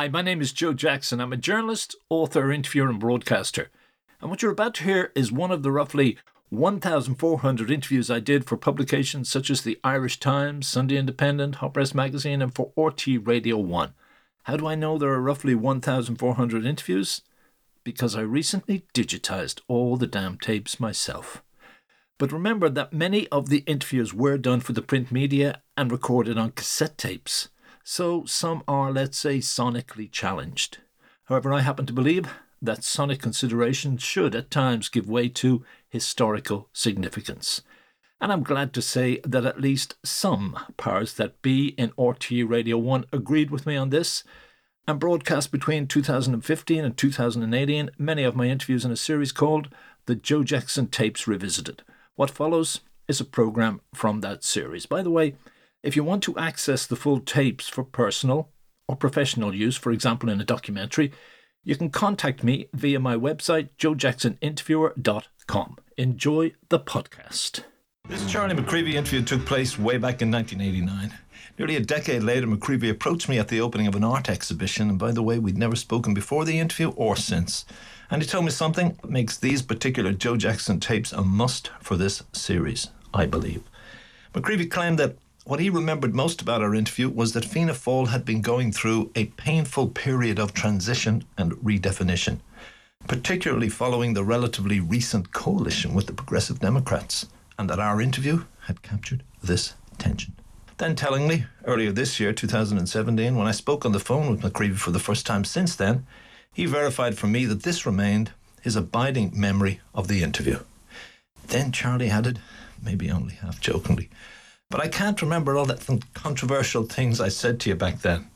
Hi, my name is Joe Jackson. I'm a journalist, author, interviewer, and broadcaster. And what you're about to hear is one of the roughly 1,400 interviews I did for publications such as the Irish Times, Sunday Independent, Hot Press Magazine, and for RTÉ Radio 1. How do I know there are roughly 1,400 interviews? Because I recently digitized all the damn tapes myself. But remember that many of the interviews were done for the print media and recorded on cassette tapes so some are, let's say, sonically challenged. However, I happen to believe that sonic considerations should at times give way to historical significance. And I'm glad to say that at least some powers that be in RTÉ Radio 1 agreed with me on this and broadcast between 2015 and 2018 many of my interviews in a series called The Joe Jackson Tapes Revisited. What follows is a program from that series. By the way, if you want to access the full tapes for personal or professional use, for example in a documentary, you can contact me via my website, joejacksoninterviewer.com. Enjoy the podcast. This Charlie McCreevy interview took place way back in 1989. Nearly a decade later, McCreevy approached me at the opening of an art exhibition, and by the way, we'd never spoken before the interview or since. And he told me something that makes these particular Joe Jackson tapes a must for this series, I believe. McCreevy claimed that what he remembered most about our interview was that Fianna Fáil had been going through a painful period of transition and redefinition, particularly following the relatively recent coalition with the Progressive Democrats, and that our interview had captured this tension. Then, tellingly, earlier this year, 2017, when I spoke on the phone with McCreevy for the first time since then, he verified for me that this remained his abiding memory of the interview. Then Charlie added, maybe only half jokingly, but I can't remember all the controversial things I said to you back then.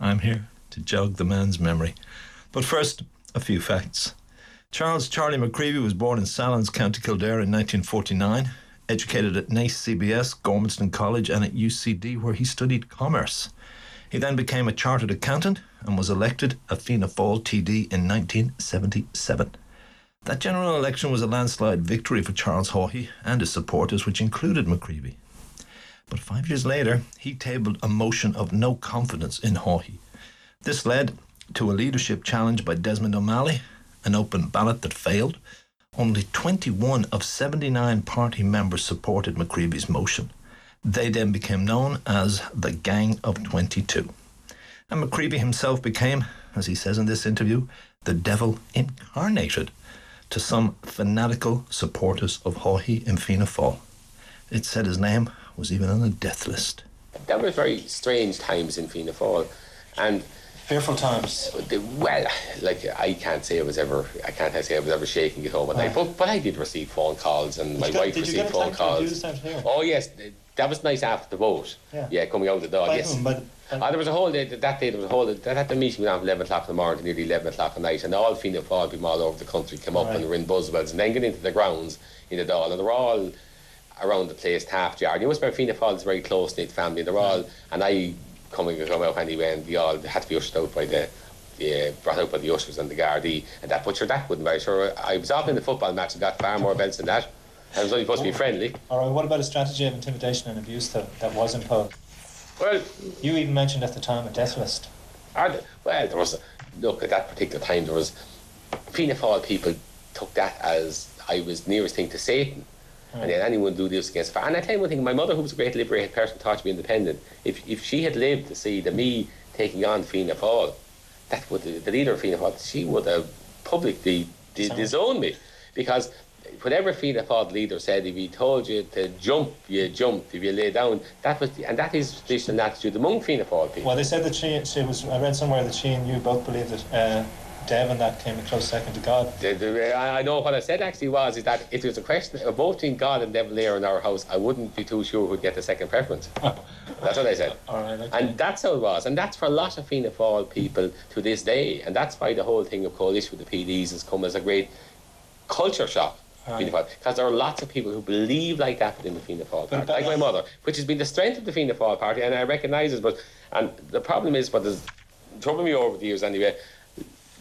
I'm here to jog the man's memory. But first, a few facts. Charles Charlie McCreevy was born in Sallins, County Kildare in 1949, educated at Naas CBS, Gormanston College, and at UCD, where he studied commerce. He then became a chartered accountant and was elected a Fianna Fáil TD in 1977. That general election was a landslide victory for Charles Haughey and his supporters, which included McCreevy. But five years later, he tabled a motion of no confidence in Haughey. This led to a leadership challenge by Desmond O'Malley, an open ballot that failed. Only 21 of 79 party members supported McCreevy's motion. They then became known as the Gang of 22. And McCreevy himself became, as he says in this interview, the devil incarnated to some fanatical supporters of Haughey in Fianna Fáil. It said his name was even on a death list. That was very strange times in Fianna Fáil, and fearful times. Well, like I can't say I was ever, I can't say I was ever shaking at home at night, but but I did receive phone calls, and my got, wife received phone calls. Oh yes, that was nice after the vote. Yeah, yeah coming out the dog. yes. Whom, by uh, there was a whole day that day. There was a whole day, that had the meeting went on from eleven o'clock in the morning to nearly eleven o'clock at night, and all Fianna Fáil people all over the country came up right. and were in buzzwells, and then get into the grounds in the Dáil, and they're all around the place, Taft Yard. You must remember Fianna Fáil is a very close knit family. They're all, and I coming come out anyway, and we all had to be ushered out by the. Yeah, brought out by the ushers and the Gardaí and that, but sure, that wouldn't be sure. I was off in the football match and got far more belts than that. I was only supposed to be friendly. All right, what about a strategy of intimidation and abuse that, that was imposed? Well, you even mentioned at the time a death list. well, there was, a, look, at that particular time, there was, Fianna Fáil people took that as I was nearest thing to Satan. And then anyone do this against her. And I tell you one thing, my mother, who was a great liberated person, taught to be independent. If, if she had lived to see the me taking on Fianna Fáil, that would the leader of Fianna Fáil, she would have publicly disowned me. Because whatever Fianna Fáil leader said, if he told you to jump, you jumped. If you lay down, that was, the, and that is traditional attitude among Fianna Fáil people. Well, they said that she, she was. I read somewhere that she and you both believed that uh, Devon that came a close second to God. The, the, I know what I said actually was is that if there's a question of both between God and Devon there in our house, I wouldn't be too sure who'd get the second preference. that's what I said. All right, okay. And that's how it was. And that's for a lot of Fianna Fáil people to this day. And that's why the whole thing of coalition with the PDs has come as a great culture shock. Because there are lots of people who believe like that within the Fianna Fáil party, like my mother, which has been the strength of the Fianna Fáil party, and I recognise it. But and the problem is, what has troubled me over the years anyway,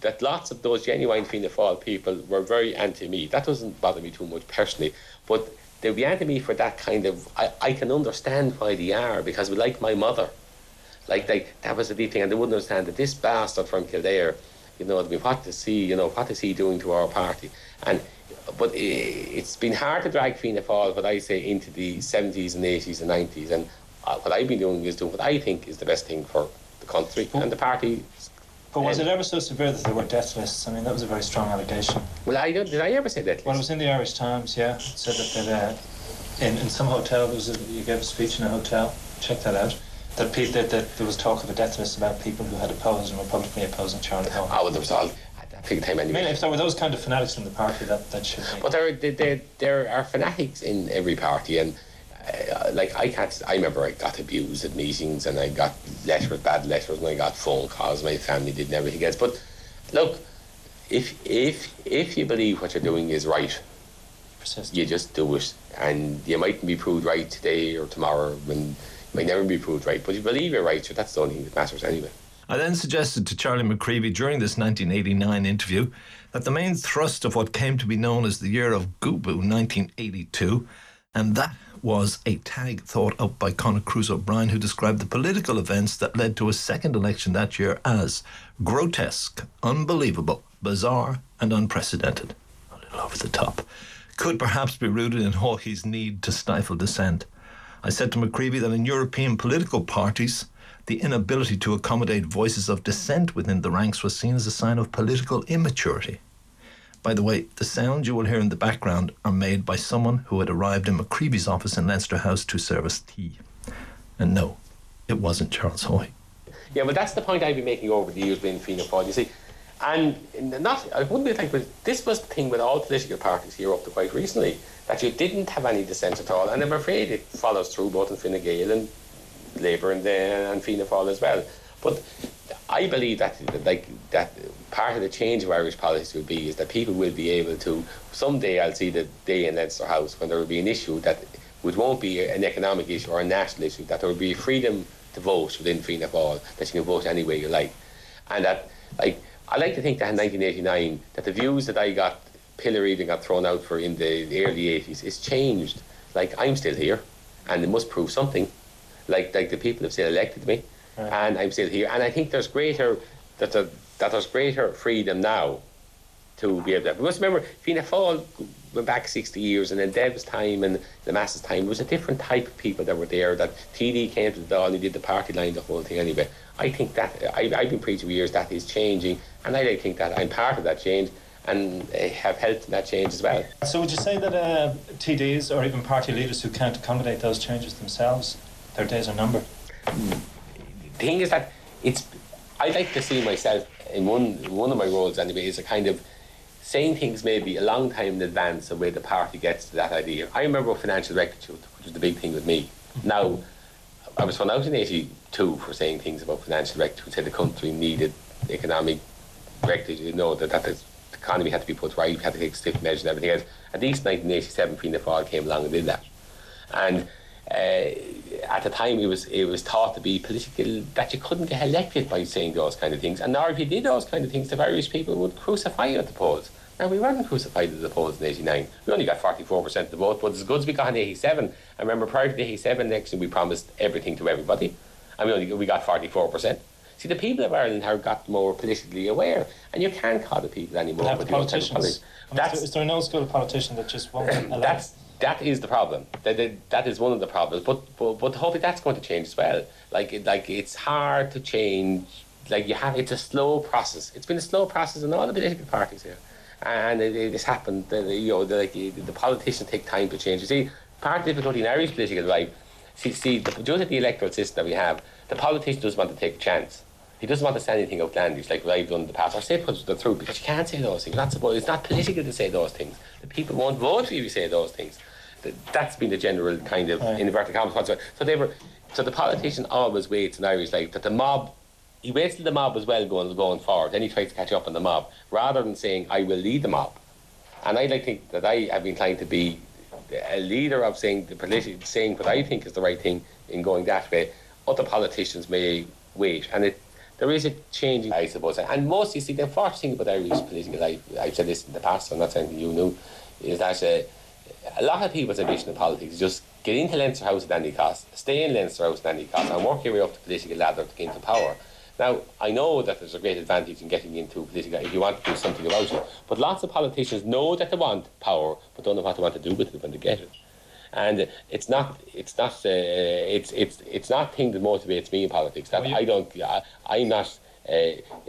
that lots of those genuine Fianna Fáil people were very anti me. That doesn't bother me too much personally, but they'll be anti me for that kind of. I, I can understand why they are because, we like my mother, Like, like that was the big thing, and they wouldn't understand that this bastard from Kildare, you know, I mean, what to see, you know, what is he doing to our party? And but it's been hard to drag Fianna Fáil, what I say, into the 70s and 80s and 90s. And uh, what I've been doing is doing what I think is the best thing for the country and the party. But was it ever so severe that there were death lists? I mean, that was a very strong allegation. Well, I don't, did I ever say that? Well, it was in the Irish Times, yeah. It said that, that uh, in, in some hotel, there was a, you gave a speech in a hotel. Check that out. That, that, that there was talk of a death list about people who had opposed and were publicly opposing Charlie Haughey. Oh, well, there was all anyway. I mean, if there were those kind of fanatics in the party, that, that should be. But there, there, there are fanatics in every party, and uh, like I can't. I remember I got abused at meetings, and I got letters, bad letters, and I got phone calls. My family did and everything else. But look, if if if you believe what you're doing is right, Persist. you just do it, and you mightn't be proved right today or tomorrow. When you might never be proved right, but you believe you're right. So that's the only thing that matters anyway. I then suggested to Charlie McCreevy during this 1989 interview that the main thrust of what came to be known as the year of Gubu 1982, and that was a tag thought up by Conor Cruise O'Brien, who described the political events that led to a second election that year as grotesque, unbelievable, bizarre, and unprecedented. A little over the top. Could perhaps be rooted in Haughey's need to stifle dissent. I said to McCreevy that in European political parties, the inability to accommodate voices of dissent within the ranks was seen as a sign of political immaturity. By the way, the sounds you will hear in the background are made by someone who had arrived in McCreevy's office in Leinster House to service tea. And no, it wasn't Charles Haughey. Yeah, but that's the point I've been making over the years being Fianna Fáil, you see. And not, I wouldn't be but this was the thing with all political parties here up to quite recently, that you didn't have any dissent at all. And I'm afraid it follows through both in Fine Gael and Labour and, uh, and Fianna Fáil as well. But I believe that like that part of the change of Irish politics will be is that people will be able to someday I'll see the day in Leinster House when there will be an issue that which won't be an economic issue or a national issue that there will be freedom to vote within Fianna Fáil that you can vote any way you like, and that like I like to think that in 1989 that the views that I got pilloried and got thrown out for in the early 80s is changed. Like I'm still here, and it must prove something. Like like the people have still elected me, right. and I'm still here. And I think there's greater that that there's greater freedom now to be able to. We must remember Fianna Fáil went back 60 years, and in Dev's time and the masses' time, it was a different type of people that were there. That TD came to the Dáil and he did the party line, the whole thing anyway. I think that I, I've been preaching for years that is changing, and I think that I'm part of that change and have helped in that change as well. So, would you say that uh, TDs or even party leaders who can't accommodate those changes themselves their days are numbered. The thing is that it's. I like to see myself in one one of my roles anyway is a kind of saying things maybe a long time in advance of where the party gets to that idea. I remember financial rectitude, which was the big thing with me. Now, I was found out in '82 for saying things about financial rectitude, said the country needed economic rectitude, you know, that, that the economy had to be put right, we had to take stiff measures and everything else. At least 1987, Fianna Fáil came along and did that. And uh, at the time it was it was thought to be political that you couldn't get elected by saying those kind of things. And now if you did those kind of things, the various people would crucify you at the polls. Now we weren't crucified at the polls in '89. We only got 44% of the vote, but as good as we got in '87. I remember prior to the '87 election, we promised everything to everybody, and we only we got 44%. See, the people of Ireland have got more politically aware, and you can't call the people anymore. But have politicians. That's, is there an old school politician that just won't allow? That's that is the problem. That, that, that is one of the problems. But, but but hopefully that's going to change as well. Like like it's hard to change. Like you have, it's a slow process. It's been a slow process in all the political parties here, and it, it happened. The, you know, the, like, the politicians take time to change. You see, part of the difficulty in Irish political life. See, see, the, due to the electoral system that we have, the politician doesn't want to take a chance. He doesn't want to say anything outlandish like what I've done in the past, or say put the truth because you can't say those things. Not supposed. It's not political to say those things. The people won't vote for you if you say those things that's been the general kind of right. inverted commas consequence. So they were, so the politician always waits in Irish life that the mob. He waits till the mob was well going going forward. Then he tries to catch up on the mob rather than saying I will lead the mob. And I like think that I have been trying to be a leader of saying the politician saying what I think is the right thing in going that way. Other politicians may wait, and it there is a change, I suppose. And most, you see, the unfortunate thing about Irish political life, I've said this in the past, so I'm not saying you knew, is that uh, a lot of people's ambition in politics is just get into Leinster House at any cost, stay in Leinster House at any cost, and work your way up the political ladder to get into power. Now, I know that there's a great advantage in getting into political if you want to do something about it, but lots of politicians know that they want power, but don't know what they want to do with it when they get it. And it's not, it's not, uh, it's it's it's not thing that motivates me in politics. That I don't, I, I'm not uh,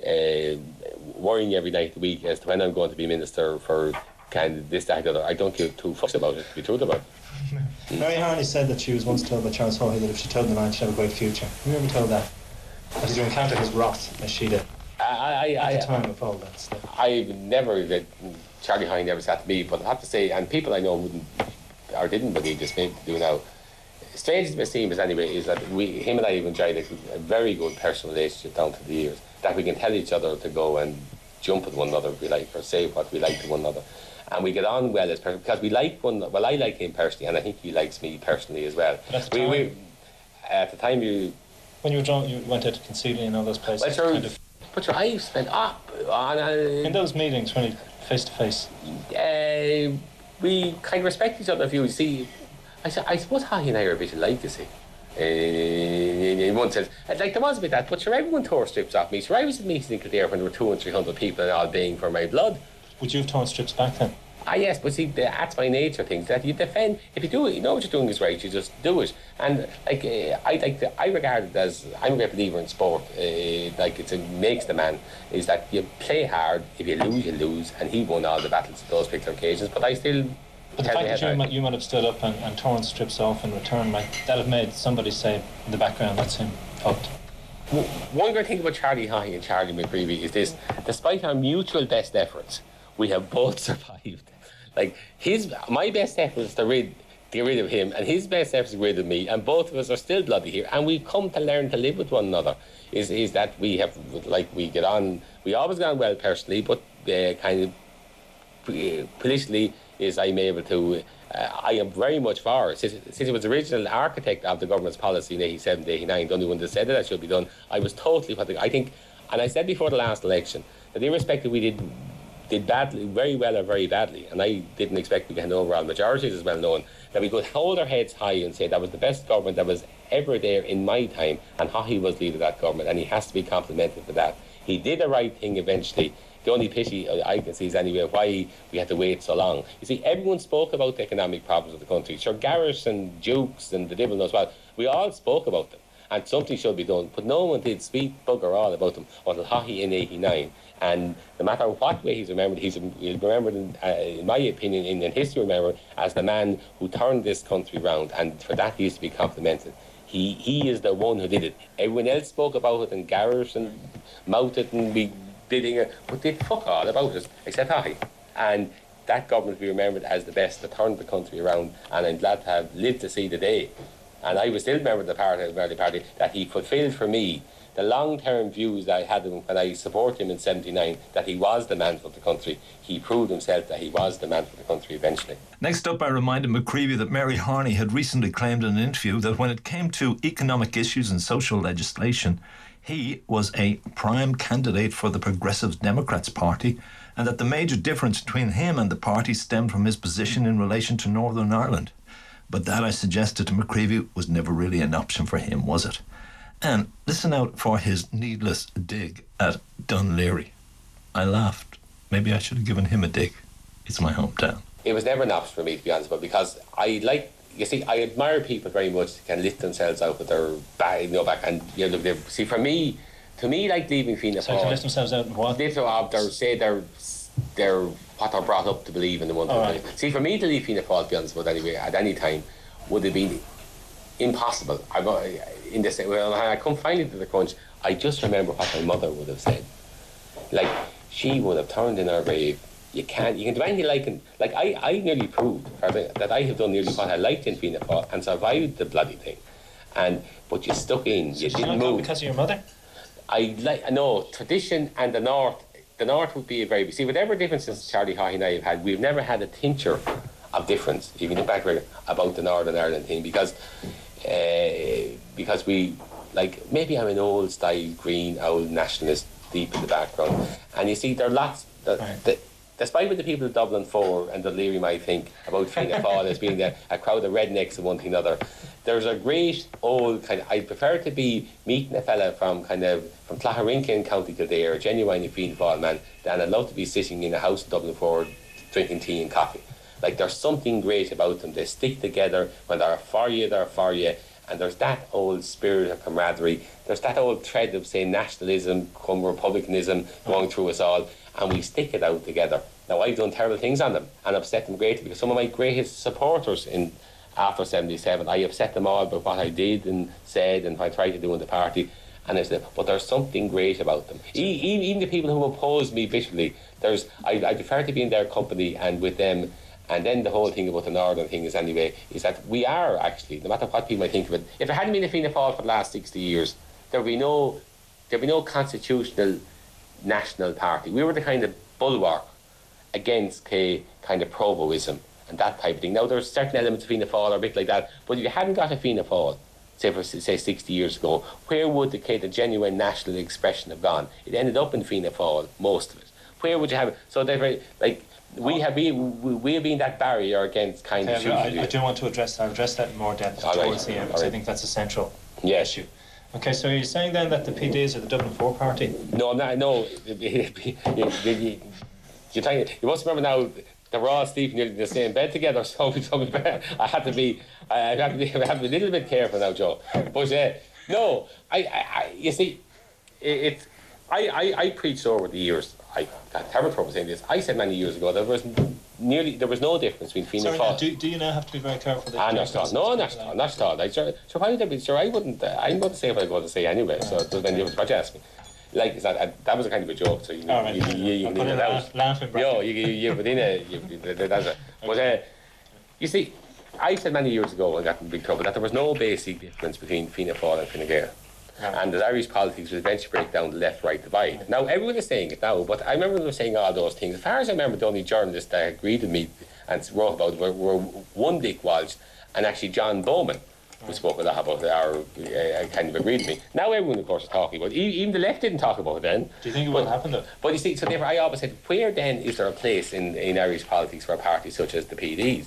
uh, worrying every night of the week as to when I'm going to be minister for kind of this, that, the other. I don't give two fucks about it, to be truth about it. Mary Harney said that she was once told by Charles Haughey that if she told the man she'd have a great future. Have you ever told that? As you encounter his wrath as she did. I, I, At the time of all that stuff. I've never, that Charlie Haughey never said to me, but I have to say, and people I know wouldn't, or didn't believe this, maybe do now. Strange as it may seem, as anyway, is that we, him and I have enjoyed a, a very good personal relationship down to the years. That we can tell each other to go and jump at one another if we like, or say what we like to one another. And we get on well as because we like one. Well, I like him personally, and I think he likes me personally as well. But at the time, we, at the time you when you were drawn, you went out to Concilium and all those places. Well, sure, kind of, but your eyes spent up on uh, in those meetings when face to face. Uh, we kind of respect each other's views. See, I, I suppose Haughey and I are a bit alike, you see. Uh, in one sense, like there was a bit that, but sure, everyone tore strips off me. So I was at meetings in Kildare when there were two and three hundred people and all baying for my blood. Would you have torn strips back then? Ah, yes, but see, that's my nature. Things that you defend. If you do it, you know what you're doing is right. You just do it. And like uh, I like, the, I regard it as I'm a great believer in sport. Uh, like it makes the man is that you play hard. If you lose, you lose. And he won all the battles at those particular occasions. But I still. But the fact that you might, you might have stood up and, and torn strips off in return, like that have made somebody say in the background, "That's him." Fucked. One great thing about Charlie Haughey and Charlie McCreevy is this: despite our mutual best efforts, we have both survived. Like his, my best effort is to get rid of him, and his best effort is to get rid of me, and both of us are still bloody here, and we've come to learn to live with one another. Is is that we have like we get on, we always get on well personally, but uh, kind of uh, politically is I'm able to. Uh, I am very much for since, since he was the original architect of the government's policy in 87 89, the only one that said that that should be done. I was totally what I think, and I said before the last election that irrespective we did did badly, very well or very badly, and I didn't expect we get an overall majority, as well known, that we could hold our heads high and say that was the best government that was ever there in my time, and Haughey was leader of that government, and he has to be complimented for that. He did the right thing eventually. The only pity I can see is anyway why we had to wait so long. You see, everyone spoke about the economic problems of the country. Sure, Garret and Dukes and the devil knows what. We all spoke about them, and something should be done. But no one did speak bugger all about them until Haughey in '89. And no matter what way he's remembered, he's, remembered, in, uh, in, my opinion, in, in history remembered as the man who turned this country round, and for that he is to be complimented. He, he is the one who did it. Everyone else spoke about it and Garris and mouthed and be bidding it, but did fuck all about it, except I. And that government will be remembered as the best that turned the country around, and I'm glad to have lived to see the day. And I was still a member of the party, the party, that he fulfilled for me the long-term views that I had when I supported him in 79, that he was the man for the country. He proved himself that he was the man for the country eventually. Next up, I reminded McCreevy that Mary Harney had recently claimed in an interview that when it came to economic issues and social legislation, he was a prime candidate for the Progressive Democrats Party, and that the major difference between him and the party stemmed from his position in relation to Northern Ireland. But that I suggested to McCreevy was never really an option for him, was it? And listen out for his needless dig at Dún Laoghaire. I laughed. Maybe I should have given him a dig. It's my hometown. It was never an option for me, to be honest, but because I like, you see, I admire people very much that can lift themselves out with their back, you know, back and, you know, see, for me, to me, like leaving Fianna Fáil. So can lift themselves out and what? Lift out, they're, say they're, they're, what they're brought up to believe in the one thing. Right. See, for me to leave Fianna Fáil, to be honest, but anyway, at any time, would have been impossible. I, in the same. well, I come finally to the crunch, I just remember what my mother would have said. Like, she would have turned in her grave. You can't, you can do anything like, and like I, I nearly proved that I have done nearly what I liked in Fianna Fáil and survived the bloody thing. And, but you stuck in, you didn't move. because of your mother? I like, no, tradition and the North, the North would be a very, see, whatever differences Charlie Haughey and I have had, we've never had a tincture of difference, even the back about the Northern Ireland thing, because uh, because we like maybe I'm an old style green old nationalist deep in the background, and you see there are lots that, right. that despite what the people of Dublin 4 and the Leary might think about Fianna Fáil as being a, a crowd of rednecks and one thing or another, there's a great old kind of, I prefer to be meeting a fella from kind of, from Clacharinka in County Kildare, a genuine Fianna Fáil man, than I'd love to be sitting in a house in Dublin 4 drinking tea and coffee. Like there's something great about them. They stick together. When they're for you, they're for you. And there's that old spirit of camaraderie. There's that old thread of, say, nationalism, come republicanism going through us all. And we stick it out together. Now, I've done terrible things on them and upset them greatly because some of my greatest supporters in after 77, I upset them all by what I did and said and what I tried to do in the party. And I said, but there's something great about them. Even, even the people who oppose me bitterly, there's I, I prefer to be in their company and with them and then the whole thing about the northern thing is anyway, is that we are actually, no matter what people might think of it, if it hadn't been a Fianna Fáil for the last 60 years, there'd be no there'd be no constitutional national party. We were the kind of bulwark against a kind of provoism and that type of thing. Now there's certain elements of Fianna Fáil or a bit like that, but if you hadn't got a Fianna Fáil, say for say 60 years ago, where would the, the genuine national expression have gone? It ended up in Fianna Fáil, most of it. Where would you have it? So they're like we have been we, we have been that barrier against kind of. I, I, do want to address I'll address that in more depth All towards right. the end because right. I think that's a central yeah. issue. Okay, so you're saying then that the PDs are the Dublin Four party? No, I'm not. No, you, you, you, you must remember now they were all sleeping in the same bed together, so, I had to be I had to be, I had to be a little bit careful now, Joe. But uh, no, I, I, I you see, it, it I, I, I preached over the years I got terrible trouble saying this. I said many years ago there was nearly there was no difference between Fianna Fáil. Do, do you now have to be very careful? Ah, not at all. No, not at all. Not at all. Like, sure, sure, why would there be? Sure, I wouldn't. Uh, I'm going to say what I'm going to say anyway. So it doesn't difference what you ask me. Like is that uh, that was a kind of a joke. So you know, right. you, you, you, you it out. Laughing you you you within a you, that's a. But uh, you see, I said many years ago I got in big trouble that there was no basic difference between Fianna Fáil and Fine Gael. And as Irish politics will eventually break down the left-right divide. Now everyone is saying it now, but I remember them saying all those things. As far as I remember, the only journalists that agreed with me and wrote about it were, were one Dick Walsh and actually John Bowman who spoke a lot about it or uh, kind of agreed with me. Now everyone, of course, is talking about it. Even the left didn't talk about it then. Do you think it will happen though? But you see, so therefore I always said, where then is there a place in, in Irish politics for a party such as the PDs?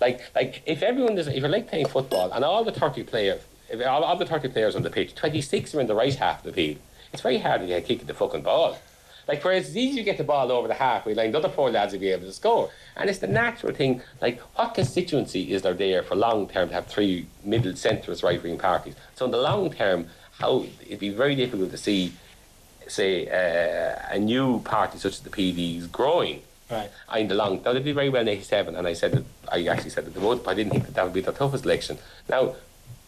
Like, like if everyone is, if you're like playing football and all the 30 players of the 30 players on the pitch, 26 are in the right half of the field. It's very hard to get a kick at the fucking ball. Like, whereas it's easy to get the ball over the halfway line, the other four lads will be able to score. And it's the natural thing. Like, what constituency is there there for long term to have three middle centrist right wing parties? So, in the long term, how it'd be very difficult to see, say, uh, a new party such as the PDs growing. Right. In the long, now they did very well in '87, and I said that I actually said that the vote, but I didn't think that that would be the toughest election. Now,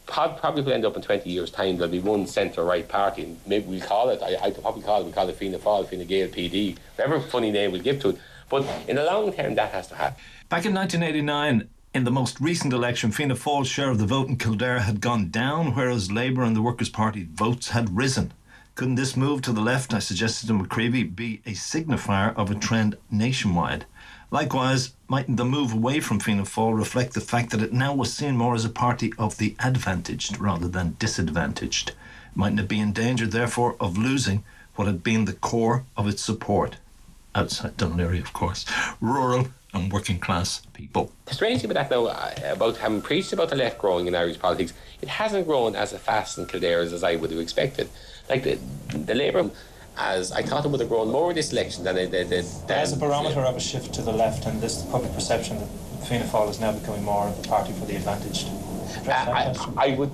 probably will end up in 20 years' time, there'll be one centre right party, maybe we'll call it, I, I'd probably call it, we call it Fianna Fáil, Fianna Gael PD, whatever funny name we'll give to it. But in the long term, that has to happen. Back in 1989, in the most recent election, Fianna Fáil's share of the vote in Kildare had gone down, whereas Labour and the Workers' Party votes had risen. Couldn't this move to the left, I suggested to McCreevy, be a signifier of a trend nationwide? Likewise, mightn't the move away from Fianna Fáil reflect the fact that it now was seen more as a party of the advantaged rather than disadvantaged? Mightn't it be in danger, therefore, of losing what had been the core of its support? Outside Laoghaire, of course, rural and working class people. Strangely, about that though, uh, about having preached about the left growing in Irish politics, it hasn't grown as fast in Kildare as I would have expected. Like the, the Labour as I thought it would have grown more in this election than it did. There's a barometer of a shift to the left, and this public perception that Fianna Fáil is now becoming more of a party for the advantaged. Uh, I, I, would,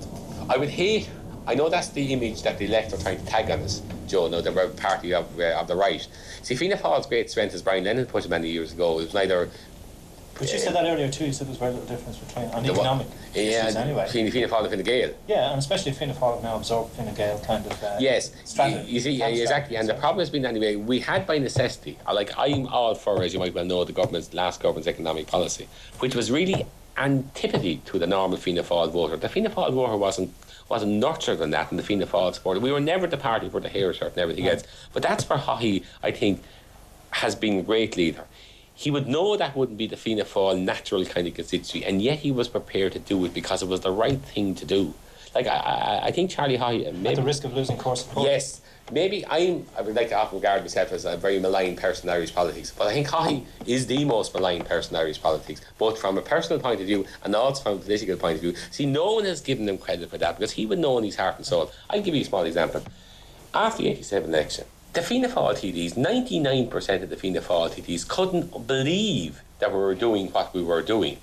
I would hate. I know that's the image that the left are trying to tag on us, Joe. No, they're a party of, uh, of the right. See, Fianna Fáil's great strength, as Brian Lenihan put it many years ago, it was neither but you said that earlier too. You said there's very little difference between on economic yeah, issues anyway. Fianna, Fianna Fáil and Fine Gael. Yeah, and especially Fianna Fáil now absorbed Fine Gael kind of. Uh, yes, strategy, you, see, yeah, exactly. And the problem has been anyway. We had by necessity. Uh, like I'm all for, as you might well know, the government's last government's economic policy, which was really antipathy to the normal Fianna Fáil voter. The Fianna Fáil voter wasn't wasn't nurtured than that in the Fianna Fáil supporter. We were never the party for the hair shirt and everything else. But that's where Haughey, I think, has been a great leader he would know that wouldn't be the Fianna Fáil natural kind of constituency, and yet he was prepared to do it because it was the right thing to do. like I, I, I think Charlie Haughey. Maybe, uh, At the risk of losing support. Yes, maybe I'm. I would like to often regard myself as a very malign person in Irish politics, but I think Haughey is the most malign person in Irish politics, both from a personal point of view and also from a political point of view. See, no one has given him credit for that because he would know in his heart and soul. I'll give you a small example. After the '87 election, the Fianna Fáil TDs, 99% of the Fianna Fáil TDs couldn't believe that we were doing what we were doing.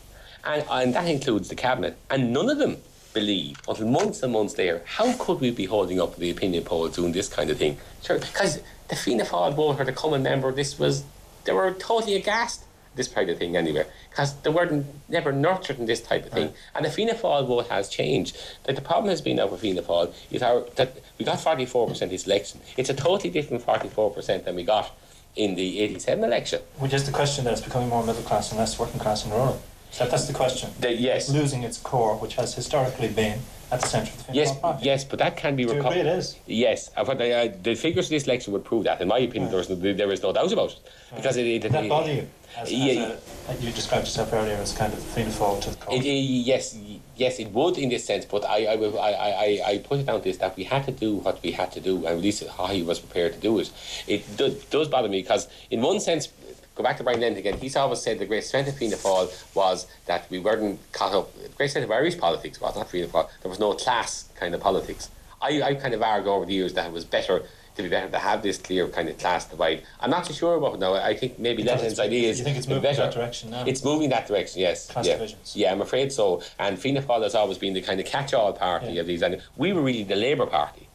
And, and that includes the cabinet. And none of them believe until months and months later how could we be holding up the opinion polls doing this kind of thing sure because the Fianna Fáil voter the common member this was they were totally aghast this kind of thing anyway because they weren't never nurtured in this type of thing right. and the Fianna Fáil vote has changed like the problem has been now with Fianna Fáil is our, that we got 44% this election it's a totally different 44% than we got in the 87 election which is the question that it's becoming more middle class and less working class and rural so that's the question. The, yes. Losing its core, which has historically been at the centre of the Yes, yes, but that can be recovered. it is. Yes, uh, but the, uh, the figures of this election would prove that. In my opinion, right. there, is no, there is no doubt about it. Because it, it, it, that bother you? As, yeah, as a, you described yourself earlier as kind of Fáil to the core. yes, yes, it would in this sense, but I, I, will, I, I, I put it down to this that we had to do what we had to do, and at least how he was prepared to do it. It do, does bother me because, in one sense, go back to Brian Lenihan again. He's always said the great strength of Fianna Fáil was that we weren't caught up. The great strength of Irish politics was not Fianna Fáil. There was no class kind of politics. I, I kind of argue over the years that it was better to be better to have this clear kind of class divide. I'm not so sure about it now. I think maybe Lenihan's idea is you think it's moving better. that direction now. It's moving that direction, yes. Class yeah. divisions. Yeah, I'm afraid so. And Fianna Fáil has always been the kind of catch-all party yeah. of these. And we were really the Labour Party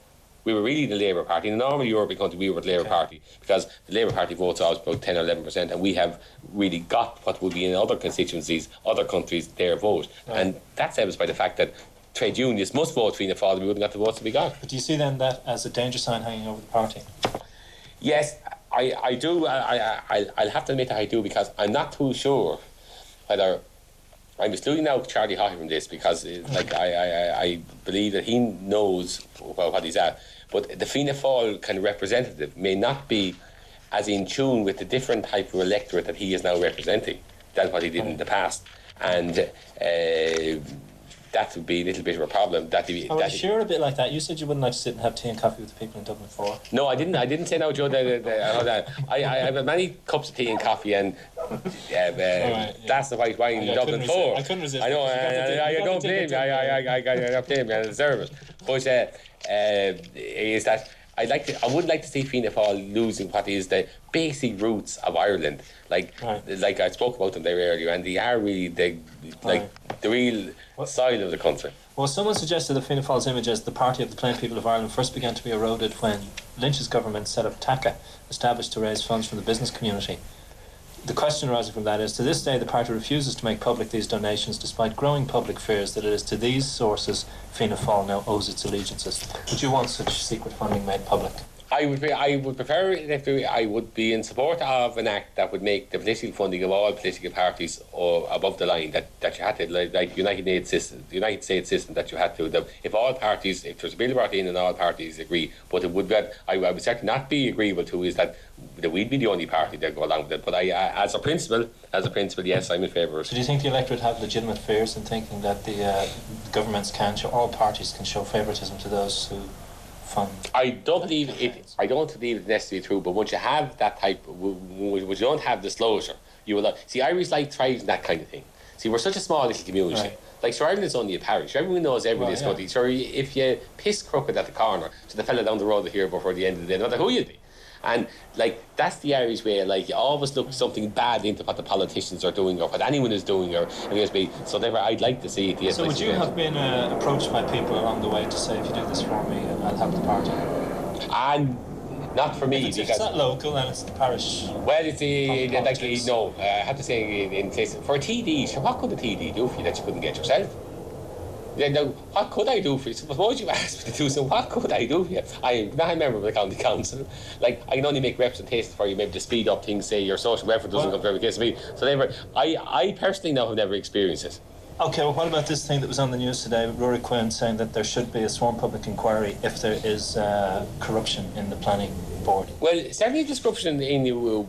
we were really the Labour Party. In a normal European country, we were the Labour okay. Party because the Labour Party votes always about 10 or 11%, and we have really got what would be in other constituencies, other countries, their vote. Right. And that's evidenced by the fact that trade unions must vote Fianna Fáil, we wouldn't get the votes to be got. But do you see then that as a danger sign hanging over the party? Yes, I, I do. I, I, I'll have to admit that I do because I'm not too sure whether I'm excluding now Charlie Haughey from this because, uh, mm. like, I, I, I believe that he knows well, what he's at. But the Fianna Fáil kind of representative may not be as in tune with the different type of electorate that he is now representing than what he did in mm. the past. And uh, that would be a little bit of a problem. That, he, oh, that sure a bit like that. You said you wouldn't like to sit and have tea and coffee with the people in Dublin for. No, I didn't. I didn't say no, Joe. The, the, I, I have many cups of tea and coffee, and uh, yeah. that's the white wine in Dublin for. I couldn't resist. I know. I, I, I don't blame you. I, I, I, I, I don't blame you. I deserve it. But uh, uh, is that I'd like to, I would like to see Fianna Fáil losing what is the basic roots of Ireland. Like, right. like I spoke about them there earlier, and they are really the, like right. the real what? soil of the country. Well, someone suggested that Fianna Fáil's image as the party of the plain people of Ireland first began to be eroded when Lynch's government set up TACA, established to raise funds from the business community. The question arising from that is to this day, the party refuses to make public these donations despite growing public fears that it is to these sources Fianna Fáil now owes its allegiances. Would you want such secret funding made public? I would be, I would prefer if I would be in support of an act that would make the political funding of all political parties or above the line that, that you had to like, like United States system, the United States system that you had to the, if all parties if there's a bill brought in and all parties agree, but it would be, I, I would certainly not be agreeable to is that that we'd be the only party that go along with it. But I, I as a principle, as a principle, yes, I'm in favour. So do you think the electorate have legitimate fears in thinking that the, uh, governments can show all parties can show favouritism to those who fund? I don't believe it. I don't believe it's necessarily true. But once you have that type, once you don't have disclosure, you will see Irish like thrives in that kind of thing. See, we're such a small little community. Right. Like, sure, Ireland's only a parish. Everyone knows everyone in this country. So if you piss crooked at the corner to the fella down the road here before the end of the day, no matter who you be. And like that's the areas where Like you always look something bad into what the politicians are doing or what anyone is doing or anything. So therefore, I'd like to see it. so would you have been uh, approached by people along the way to say, if you do this for me, I'll help the party? And not for me. If it's, because, it's local, and it's the parish. Well, it's the like no. Uh, I have to say in, in place for a TD. So what could a TD do for you that you couldn't get yourself? Then now, what could I do for you? Suppose you asked me to do so, what could I do for you? I'm not a member of the county council. Like, I can only make representations for you, maybe to speed up things, say your social welfare doesn't come case of me. So, never, I, I personally now have never experienced it. Okay, well, what about this thing that was on the news today? Ruairi Quinn saying that there should be a sworn public inquiry if there is uh, corruption in the planning board. Well, certainly, corruption in the will,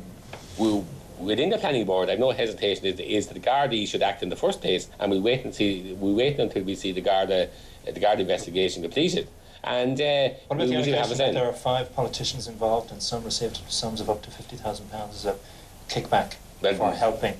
will within the planning board, I've no hesitation is, is that the Gardaí should act in the first place, and we wait and see. We wait until we see the Garda, the Garda investigation completed. And uh, what about the allegation that there are five politicians involved, and some received sums of up to fifty thousand pounds as a kickback well, for helping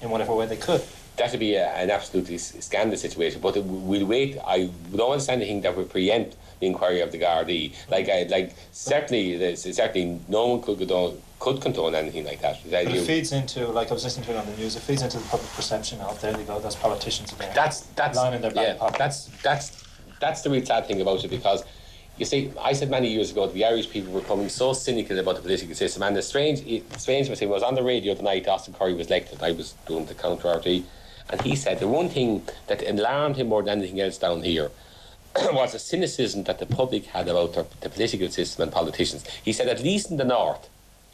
in whatever way they could? That would be a, an absolutely scandalous situation. But we'll wait. I don't understand anything that would preempt inquiry of the Gardaí. Like, I, like certainly, certainly, no one could condone, could condone anything like that. But it feeds into, like I was listening to it on the news, it feeds into the public perception of there they go, those politicians again. That's that's lying in their back yeah, pocket. That's that's that's the real sad thing about it because. You see, I said many years ago that the Irish people were becoming so cynical about the political system, and the strange, strange was, I was on the radio the night Austin Currie was elected. I was doing the counter RT, and he said the one thing that alarmed him more than anything else down here was the cynicism that the public had about the, the political system and politicians. He said, at least in the north,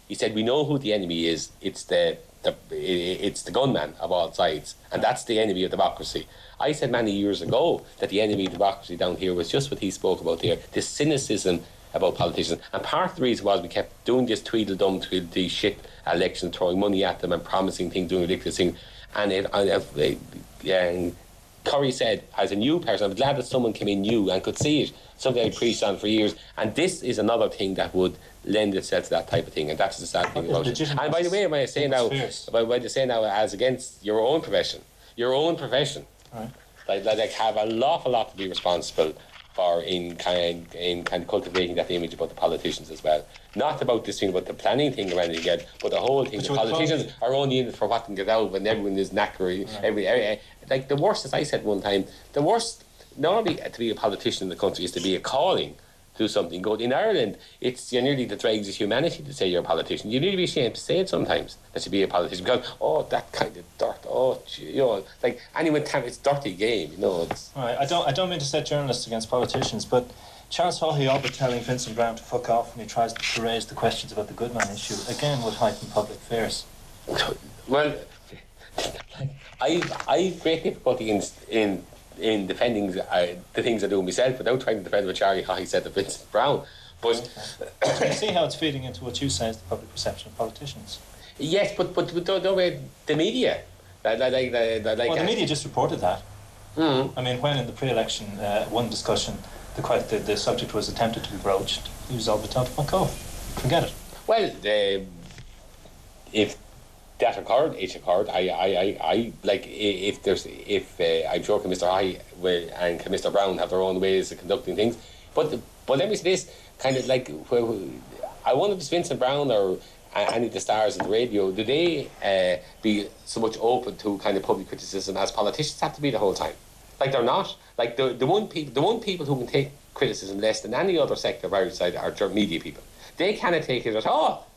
he said, we know who the enemy is. It's the, the it's the gunman of all sides, and that's the enemy of democracy. I said many years ago that the enemy of democracy down here was just what he spoke about there, this cynicism about politicians. And part of the reason was we kept doing this tweedledum, tweedledee shit election, throwing money at them and promising things, doing ridiculous things. And it, Currie said, as a new person, I'm glad that someone came in new and could see it, something I preached on for years. And this is another thing that would lend itself to that type of thing. And that's the sad thing about it. And by the way, when I say now, by, by the say now, as against your own profession, your own profession, right. like, like have a lot, a lot to be responsible for in kind in kind of cultivating that image about the politicians as well. Not about this thing about the planning thing or anything yet, but the whole thing. But the politicians are only in it for what can get out when everyone is knackery. Every, every, eh, like the worst, as I said one time, the worst not only to be a politician in the country is to be a calling do something good. In Ireland, it's you nearly the dregs of humanity to say you're a politician. You need to be ashamed to say it sometimes that you be a politician because oh that kind of dirt. Oh, you know, like anyone time it's dirty game. You know. It's, right. I don't. I don't mean to set journalists against politicians, but. Charles Haughey all but telling Vincent Browne to fuck off when he tries to raise the questions about the Goodman issue again would heighten public fears. Well, I I've great difficulty in in in defending uh, the things I do myself without trying to defend what Charlie Haughey said to Vincent Browne. But okay. you see how it's feeding into what you say is the public perception of politicians. Yes, but but, but the, the, the media, like, like, like, well, the media just reported that. Mm-hmm. I mean, when in the pre-election uh, one discussion, the, the the subject was attempted to be broached, he was all but told of off. Forget it. Well, if that occurred, it occurred. I, I, I, I like if there's if uh, I'm sure Mr. Haughey and Mr. Browne have their own ways of conducting things, but but let me say this kind of like I wonder if Vincent Browne or any of the stars of the radio, do they uh, be so much open to kind of public criticism as politicians have to be the whole time? Like they're not. Like the the one people the one people who can take criticism less than any other sector of Irish side are media people. They cannot take it at all.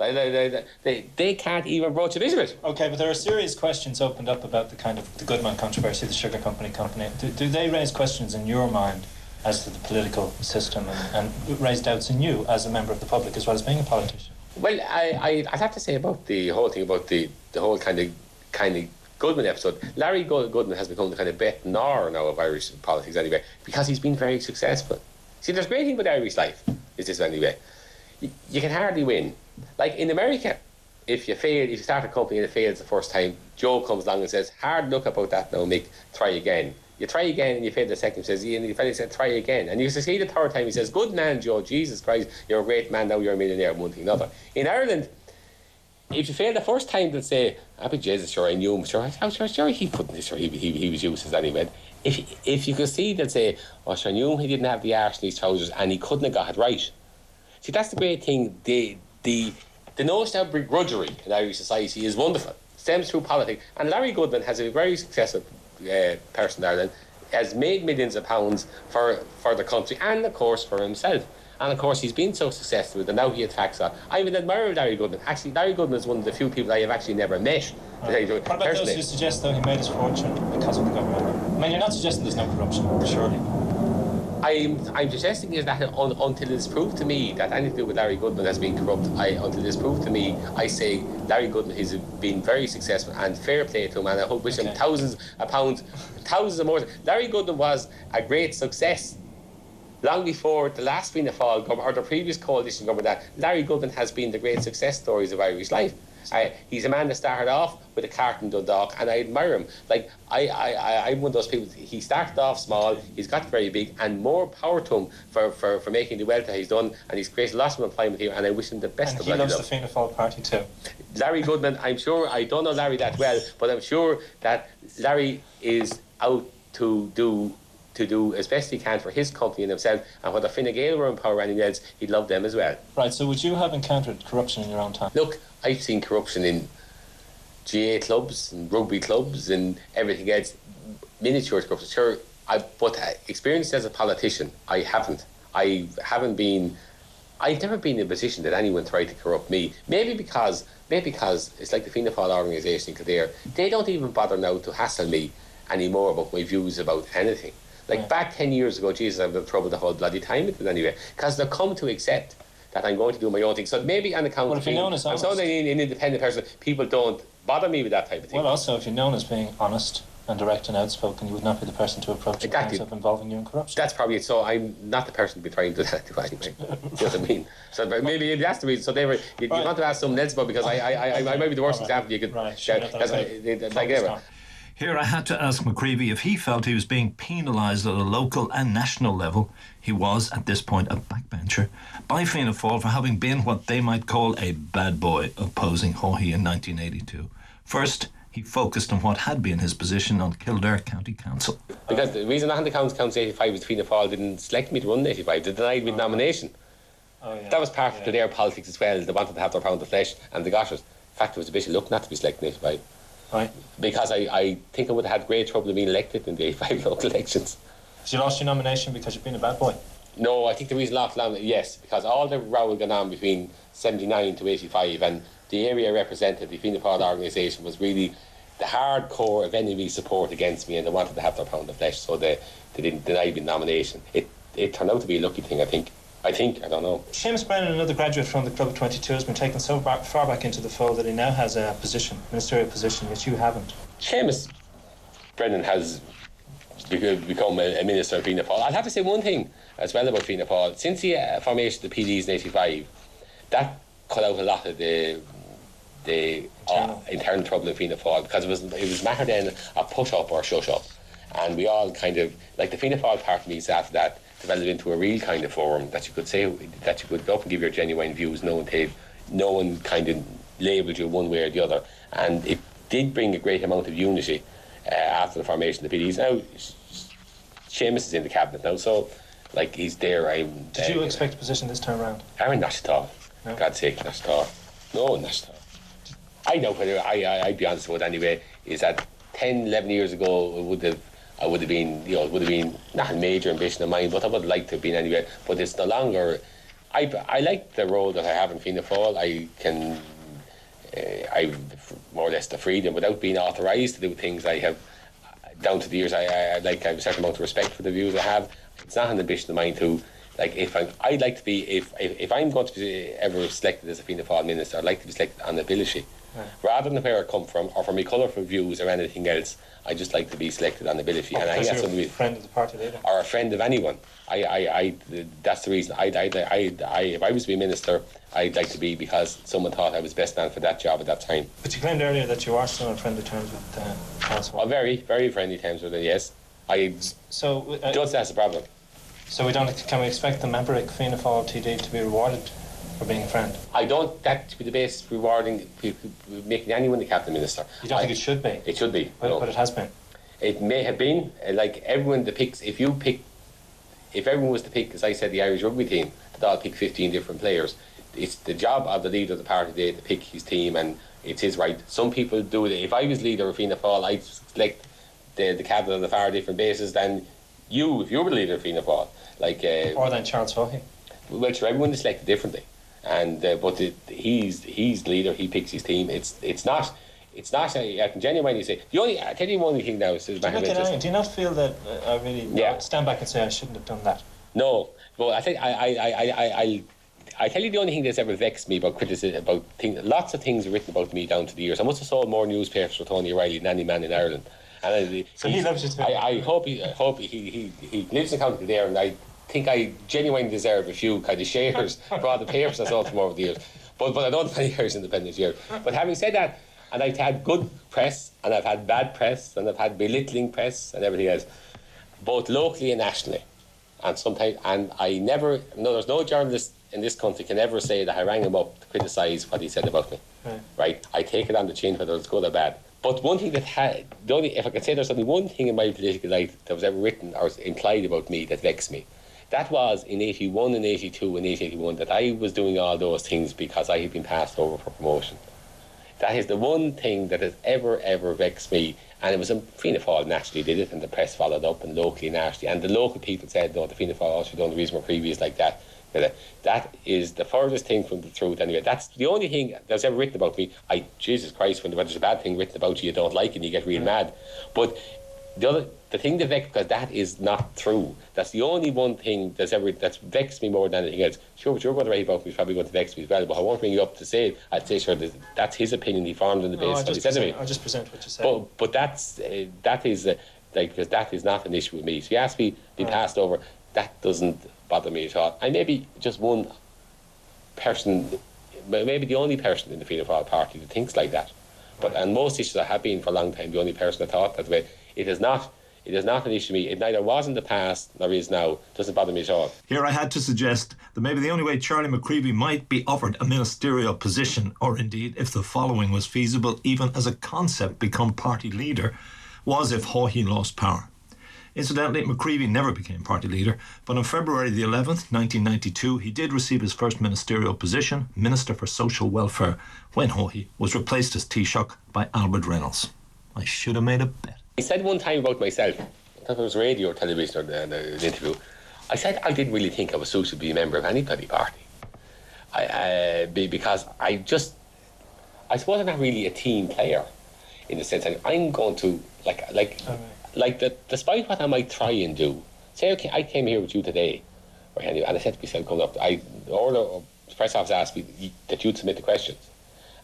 They, they, they, they can't even broach a bit Okay, but there are serious questions opened up about the kind of the Goodman controversy, the sugar company company. Do, do they raise questions in your mind as to the political system and, and raise doubts in you as a member of the public as well as being a politician? Well, I, I, I'd have to say about the whole thing about the, the whole kind of kind of Goodman episode. Larry Goodman has become the kind of bête noire now of Irish politics anyway, because he's been very successful. See, there's a great thing about Irish life, is this anyway. You, you can hardly win like in America, if you fail, if you start a company and it fails the first time, Joe comes along and says, "Hard luck about that now, Mick. Try again." You try again and you fail the second. He says, and the fellow said, "Try again." And you succeed the third time. He says, "Good man, Joe. Jesus Christ, you're a great man. Now you're a millionaire." One thing, another. In Ireland, if you fail the first time, they'll say, ah, "Happy Jesus, sure I knew him. Sure, how sure, sure he put this. Sure, he, he, he was useless anyway." If if you could see, they'll say, "Oh, sure, I knew him. He didn't have the arse in his trousers, and he couldn't have got it right." See, that's the great thing. The the the notion of begrudgery in Irish society is wonderful. Stems through politics. And Larry Goodman has a very successful uh, person there then, has made millions of pounds for, for the country and, of course, for himself. And of course, he's been so successful that now he attacks that. I'm an admirer of Larry Goodman. Actually, Larry Goodman is one of the few people I have actually never met. Right. What about personally. those who suggest, though, he made his fortune because of the government? I mean, you're not suggesting there's no corruption, surely. I'm, I'm suggesting is that un, until it's proved to me that anything to do with Larry Goodman has been corrupt, I, until it's proved to me, I say Larry Goodman has been very successful and fair play to him, and I hope wish okay. him thousands of pounds, thousands of more. Larry Goodman was a great success long before the last Fianna Fáil government or the previous coalition government. That Larry Goodman has been the great success stories of Irish life. I, he's a man that started off with a cart in Dundalk, and I admire him. Like I, I, I, I'm one of those people. He started off small. He's got very big, and more power to him for, for, for making the wealth that he's done. And he's created lots of employment here, and I wish him the best and of he luck. loves the Fianna Fáil party too. Larry Goodman, I'm sure I don't know Larry that well, but I'm sure that Larry is out to do to do as best he can for his company and himself. And whether Fine Gael were in power or anything else, he'd love them as well. Right. So would you have encountered corruption in your own time? Look, I've seen corruption in GAA clubs and rugby clubs and everything else. Miniature corruption, sure. I, but uh, experience as a politician, I haven't. I haven't been. I've never been in a position that anyone tried to corrupt me. Maybe because, maybe because it's like the Fianna Fáil organisation in Kildare. They don't even bother now to hassle me anymore about my views about anything. Like Yeah. back ten years ago, Jesus, I've been trouble the whole bloody time with it anyway. Because they've come to accept that I'm going to do my own thing. So maybe on account Well, of if you're known as honest. I'm so an, an independent person, people don't bother me with that type of thing. Well, also, if you're known as being honest and direct and outspoken, you would not be the person to approach in Exactly. of involving you in corruption. That's probably it. So I'm not the person to be trying to do that to anyway. do you know what I mean? So maybe that's the reason. So they were. You, you want to ask someone else about because I I, I, I might be the worst right. example you could. Right, sure, yeah, that's that's- okay. they- like Focus anyway. on. Here I had to ask McCreevy if he felt he was being penalised at a local and national level. He was, at this point, a backbencher by Fianna Fáil for having been what they might call a bad boy opposing Haughey in 1982. First, he focused on what had been his position on Kildare County Council. Because the reason I had the council council 85 was Fianna Fáil didn't select me to run 85. They denied me the nomination. Oh, yeah. That was part Yeah. of their politics as well. They wanted to have their pound of flesh and they got it. In fact, it was a bit of luck not to be selected in 85. Right. Because I, I think I would have had great trouble being elected in the 85 local elections. Have you lost your nomination because you've been a bad boy? No, I think the reason lost land, yes, because all the row going on between 79 to 85 and the area represented, the Fianna Fáil organisation, was really the hardcore of enemy support against me and they wanted to have their pound of flesh, so they, they didn't deny me the nomination. It, it turned out to be a lucky thing, I think. I think, I don't know. Seamus Brennan, another graduate from the Club of 22, has been taken so back, far back into the fold that he now has a position, ministerial position, which you haven't. Seamus Brennan has become a, a minister of Fianna Fáil. I'll have to say one thing as well about Fianna Fáil. Since the uh, formation of the PDs in 85, that cut out a lot of the the uh, Internal. trouble in Fianna Fáil because it was it was a matter then of put up or shut up. And we all kind of, like the Fianna Fáil party meetings after that, developed into a real kind of forum that you could say, that you could go up and give your genuine views, no one, take, no one kind of labelled you one way or the other. And it did bring a great amount of unity uh, after the formation of the PDs. Now, Seamus is in the cabinet now, so like he's there. I'm. Did uh, you expect a position this time round? Aaron, not at all. No? God's sake, not at all. No, not at all. I know whether I, I I'd be honest with it anyway. Is that 10, 11 years ago it would have I would have been you know it would have been not a major ambition of mine, but I would like to have been anyway. But it's no longer. I I like the role that I have in Fianna Fáil. I can. Uh, I've more or less the freedom without being authorised to do things. I have down to the years. I, I, I like I have a certain amount of respect for the views I have. It's not an ambition of mine to like if I'm, I'd like to be if, if if I'm going to be ever selected as a Fianna Fáil minister, I'd like to be selected on ability. Rather than where I come from or from my colourful views or anything else, I just like to be selected on ability. and I think Because that's you're a friend of the party leader. or a friend of anyone. I, I, I that's the reason. I, I, I, I, if I was to be minister, I'd like to be because someone thought I was best man for that job at that time. But you claimed earlier that you are still on friendly terms with uh, Charles Well, very, very friendly terms with it. Yes, I So, uh, just that's the problem. so we don't can we expect the Maverick Fianna Fáil TD to be rewarded for being a friend? I don't that to be the best rewarding making anyone the cabinet minister. You don't I- think it should be, It should be. but, it has been. It may have been uh, like everyone picks. If you pick, if everyone was to pick, as I said, the Irish rugby team, they'd all pick fifteen different players. It's the job of the leader of the party there to pick his team, and it's his right. Some people do it. If I was leader of Fianna Fáil, I'd select the the cabinet on a far different basis than you if you were the leader of Fianna Fáil. Like uh, Or than Charles Haughey. well, sure, everyone is selected differently, and uh, but it, he's he's leader. He picks his team. It's it's not. It's not. I can genuinely say the only. I tell you one thing now. Is Do you, not Do you not feel that uh, I really Yeah. stand back and say I shouldn't have done that? No, but I think I I I I I. I I tell you the only thing that's ever vexed me about criticism about things. Lots of things written about me down to the years. I must have sold more newspapers for Tony O'Reilly than any man in Ireland. And I, So he loves you too. I, I hope he, I hope he, he, he lives in County there, and I think I genuinely deserve a few kind of shares for all the papers I sold from over the years. but, but I don't have any Irish independence here. But having said that, and I've had good press, and I've had bad press, and I've had belittling press, and everything else, both locally and nationally. And sometimes, and I never, no, there's no journalist in this country can ever say that I rang him up to criticise what he said about me. Right. right. I take it on the chin whether it's good or bad. But one thing that had, the only, if I could say there's only one thing in my political life that was ever written or implied about me that vexed me, that was in 81 and 82 and 81 that I was doing all those things because I had been passed over for promotion. That is the one thing that has ever, ever vexed me. And it was a Fianna Fáil naturally did it, and the press followed up, and locally and nationally. And the local people said, no, the Fianna Fáil have done the reason for previous like that. That is the furthest thing from the truth anyway. That's the only thing that's ever written about me. I Jesus Christ, when there's a bad thing written about you, you don't like it and you get real mm. mad. But the other the thing that vexed because that is not true. That's the only one thing that's ever that's vexed me more than anything else. Sure, what you're going to write about me is probably going to vex me as well, but I won't bring you up to say it. I'd say sure that that's his opinion he formed on the basis no, of what he said to me. I'll just present what you said. But but that's uh, that is uh, like because that is not an issue with me. So you ask me be right. passed over. That doesn't bother me at all. I may be just one person, maybe the only person in the Fianna Fáil party that thinks like that. But and most issues I have been for a long time the only person that thought that way. It is not. It is not an issue to me. It neither was in the past nor is now. It doesn't bother me at all. Here I had to suggest that maybe the only way Charlie McCreevy might be offered a ministerial position, or indeed if the following was feasible, even as a concept, become party leader, was if Haughey lost power. Incidentally, McCreevy never became party leader, but on February the 11th, 1992, he did receive his first ministerial position, Minister for Social Welfare, when Haughey was replaced as Taoiseach by Albert Reynolds. I should have made a bet. I said one time about myself, I thought it was radio or television or an interview, I said I didn't really think I was suited to be a member of any bloody party. I, uh, because I just, I suppose I'm not really a team player in the sense that I'm going to, like, like, like that, despite what I might try and do, say okay, I came here with you today, right, and I said to myself, coming up, I, or the press office asked me that you'd submit the questions.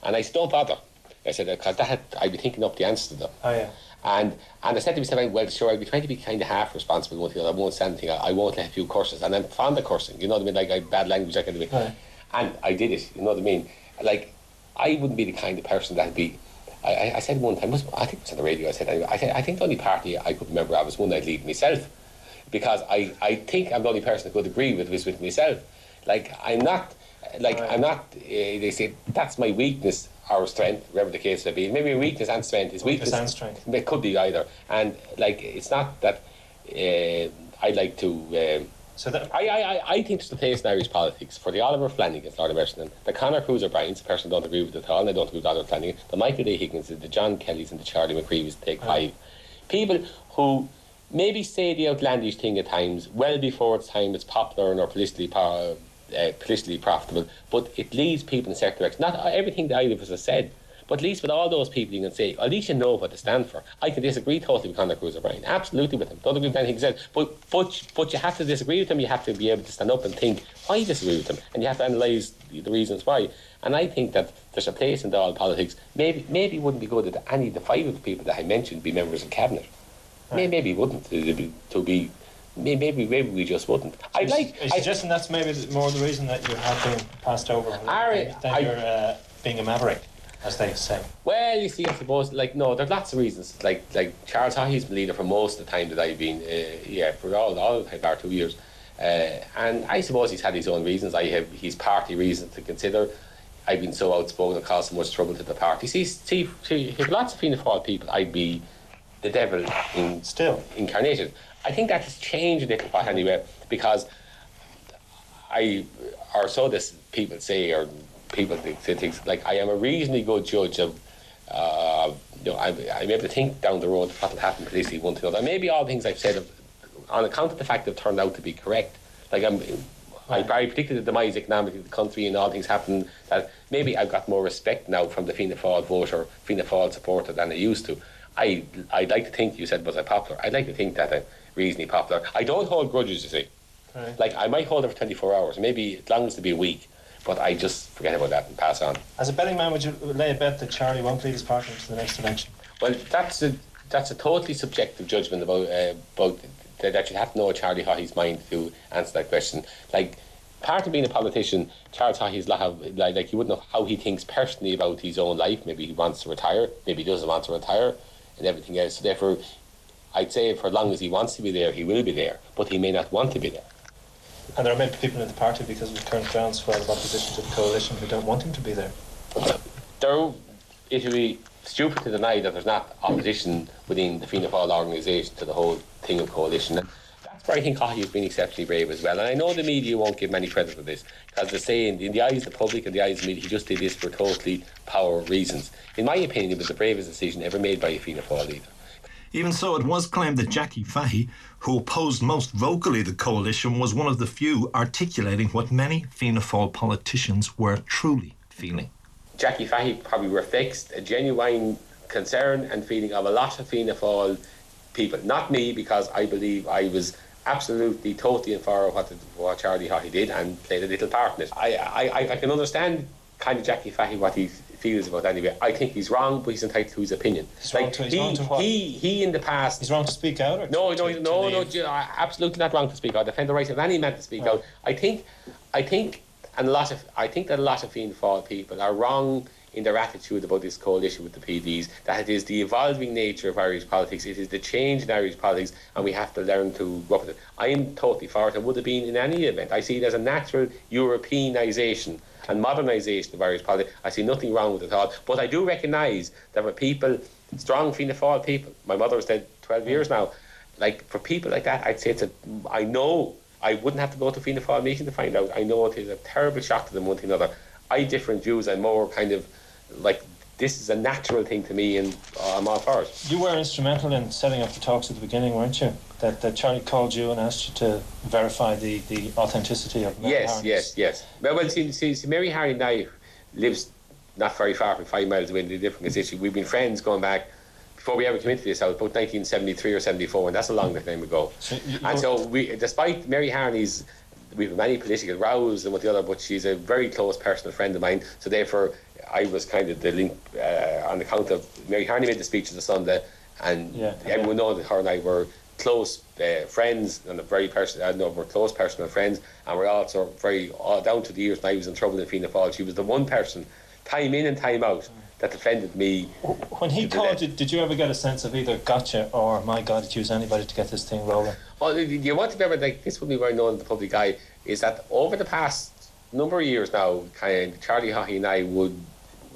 And I said, don't bother. I said, because that I'd be thinking up the answers to them. Oh, yeah. And and I said to myself, well, sure, I'll be trying to be kind of half responsible. One thing, I won't say anything. I, I won't let a few curses. And I'm fond of cursing. You know what I mean? Like I, bad language, I can do. Right. And I did it. You know what I mean? Like I wouldn't be the kind of person that'd be I, I said one time, I think it was on the radio, I said, I, said, I think the only party I could remember I was one I'd leave myself. Because I, I think I'm the only person who could agree with was with myself. Like, I'm not, like, right. I'm not, uh, they say, that's my weakness or strength, whatever the case may be. Maybe weakness and strength is weakness. Weakness and strength. It could be either. And, like, it's not that uh, I like to. Um, so that I, I, I think there's a place in Irish politics for the Oliver Flanagans, Lord Emerson, the Conor Cruise O'Brien's, a person I don't agree with at all, and I don't agree with Oliver Flanagan, the Michael D. Higgins, the John Kellys, and the Charlie McCreevy's take five. People who maybe say the outlandish thing at times, well before it's time it's popular and or politically, uh, politically profitable, but it leads people in certain directions. Not everything that either of us has said but at least with all those people, you can say, at least you know what they stand for. I can disagree totally with Conor Cruise O'Brien, absolutely with him. Don't agree with anything he said. But, but, but you have to disagree with him. You have to be able to stand up and think why you disagree with him. And you have to analyse the, the reasons why. And I think that there's a place in all politics. Maybe maybe it wouldn't be good that any of the five of the people that I mentioned be members of cabinet. Right. Maybe it wouldn't to be, to be maybe maybe we just wouldn't. I like. Are you suggesting that's maybe more the reason that you have been passed over than, than you're uh, being a maverick? as they say? Well, you see, I suppose, like, no, there's lots of reasons. Like, like Charles Haughey's been leader for most of the time that I've been, uh, yeah, for all, all the time, bar two years. Uh, and I suppose he's had his own reasons. I have his party reasons to consider. I've been so outspoken and caused so much trouble to the party. See, see, see if lots of Fianna Fáil people, I'd be the devil in still incarnated. I think that has changed a bit anyway because I, or so this people say, or people think, things like I am a reasonably good judge of. Uh, you know, I'm, I'm able to think down the road what will happen politically one to another. Maybe all the things I've said, have, on account of the fact they've turned out to be correct. Like I'm, I, I predicted the demise economically of the country and all things happened. That maybe I've got more respect now from the Fianna Fáil voter, Fianna Fáil supporter than I used to. I I'd like to think you said was I popular. I'd like to think that I'm reasonably popular. I don't hold grudges, you see. Right. Like I might hold it for 24 hours, maybe as long as to be a week. But I just forget about that and pass on. As a betting man, would you lay a bet that Charlie won't lead his partner into the next election? Well, that's a that's a totally subjective judgment about uh, about that you have to know Charlie Haughey's mind to answer that question. Like part of being a politician, Charles Haughey's like, like you wouldn't know how he thinks personally about his own life. Maybe he wants to retire, maybe he doesn't want to retire, and everything else. So therefore, I'd say for as long as he wants to be there, he will be there, but he may not want to be there. And there are many people in the party because of the current groundswell of opposition to the coalition who don't want him to be there. There, it would be stupid to deny that there's not opposition within the Fianna Fáil organisation to the whole thing of coalition. And that's where I think Haughey has been exceptionally brave as well. And I know the media won't give many credit for this because they're saying, in the eyes of the public and the eyes of the media, he just did this for totally power reasons. In my opinion, it was the bravest decision ever made by a Fianna Fáil leader. Even so, it was claimed that Jackie Fahey, who opposed most vocally the coalition, was one of the few articulating what many Fianna Fáil politicians were truly feeling. Jackie Fahey probably reflects a genuine concern and feeling of a lot of Fianna Fáil people. Not me, because I believe I was absolutely, totally in favour of what, what Charlie Haughey did and played a little part in it. I, I, I can understand kind of Jackie Fahey what he feels about anyway. I think he's wrong, but he's entitled to his opinion. He's like, wrong to, he's he, wrong to what? He, he in the past. He's wrong to speak out. Or no, no, to, no, to no, absolutely not wrong to speak out. I defend the right of any man to speak right. out. I think, I think, and a lot of, I think that a lot of Fianna Fáil people are wrong in their attitude about this coalition with the PDs, that it is the evolving nature of Irish politics, it is the change in Irish politics, and we have to learn to work with it. I am totally for it, and would have been in any event. I see it as a natural Europeanisation and modernisation of Irish politics. I see nothing wrong with it at all. But I do recognise that for people, strong Fianna Fáil people, my mother was dead 12 years now, like for people like that, I'd say it's a, I know I wouldn't have to go to Fianna Fáil meeting to find out. I know it is a terrible shock to them, one thing another. I different views. I'm more kind of like this is a natural thing to me, and I'm all for it. You were instrumental in setting up the talks at the beginning, weren't you? That, that Charlie called you and asked you to verify the, the authenticity of Mary Yes, yes, yes. Well, well see, see, see, Mary Harney now lives not very far from five miles away in a different constituency. We've been friends going back before we ever came into this house, about 1973 or 74, and that's a long time ago. So and so, we, despite Mary Harney's we've many political rows and with the other, but she's a very close personal friend of mine. So therefore, I was kind of the link uh, on account of Mary Harney made the speech on the Sunday, and yeah, everyone knows that her and I were close uh, friends and a very personal. I know we're close personal friends, and we're also very all down to the years when I was in trouble in Fianna Fáil. She was the one person, time in and time out, that defended me. When he called you, did you ever get a sense of either gotcha or my God, you use anybody to get this thing rolling? Well, you want to remember like this would be very known in the public eye is that over the past number of years now, kind of Charlie Haughey and I would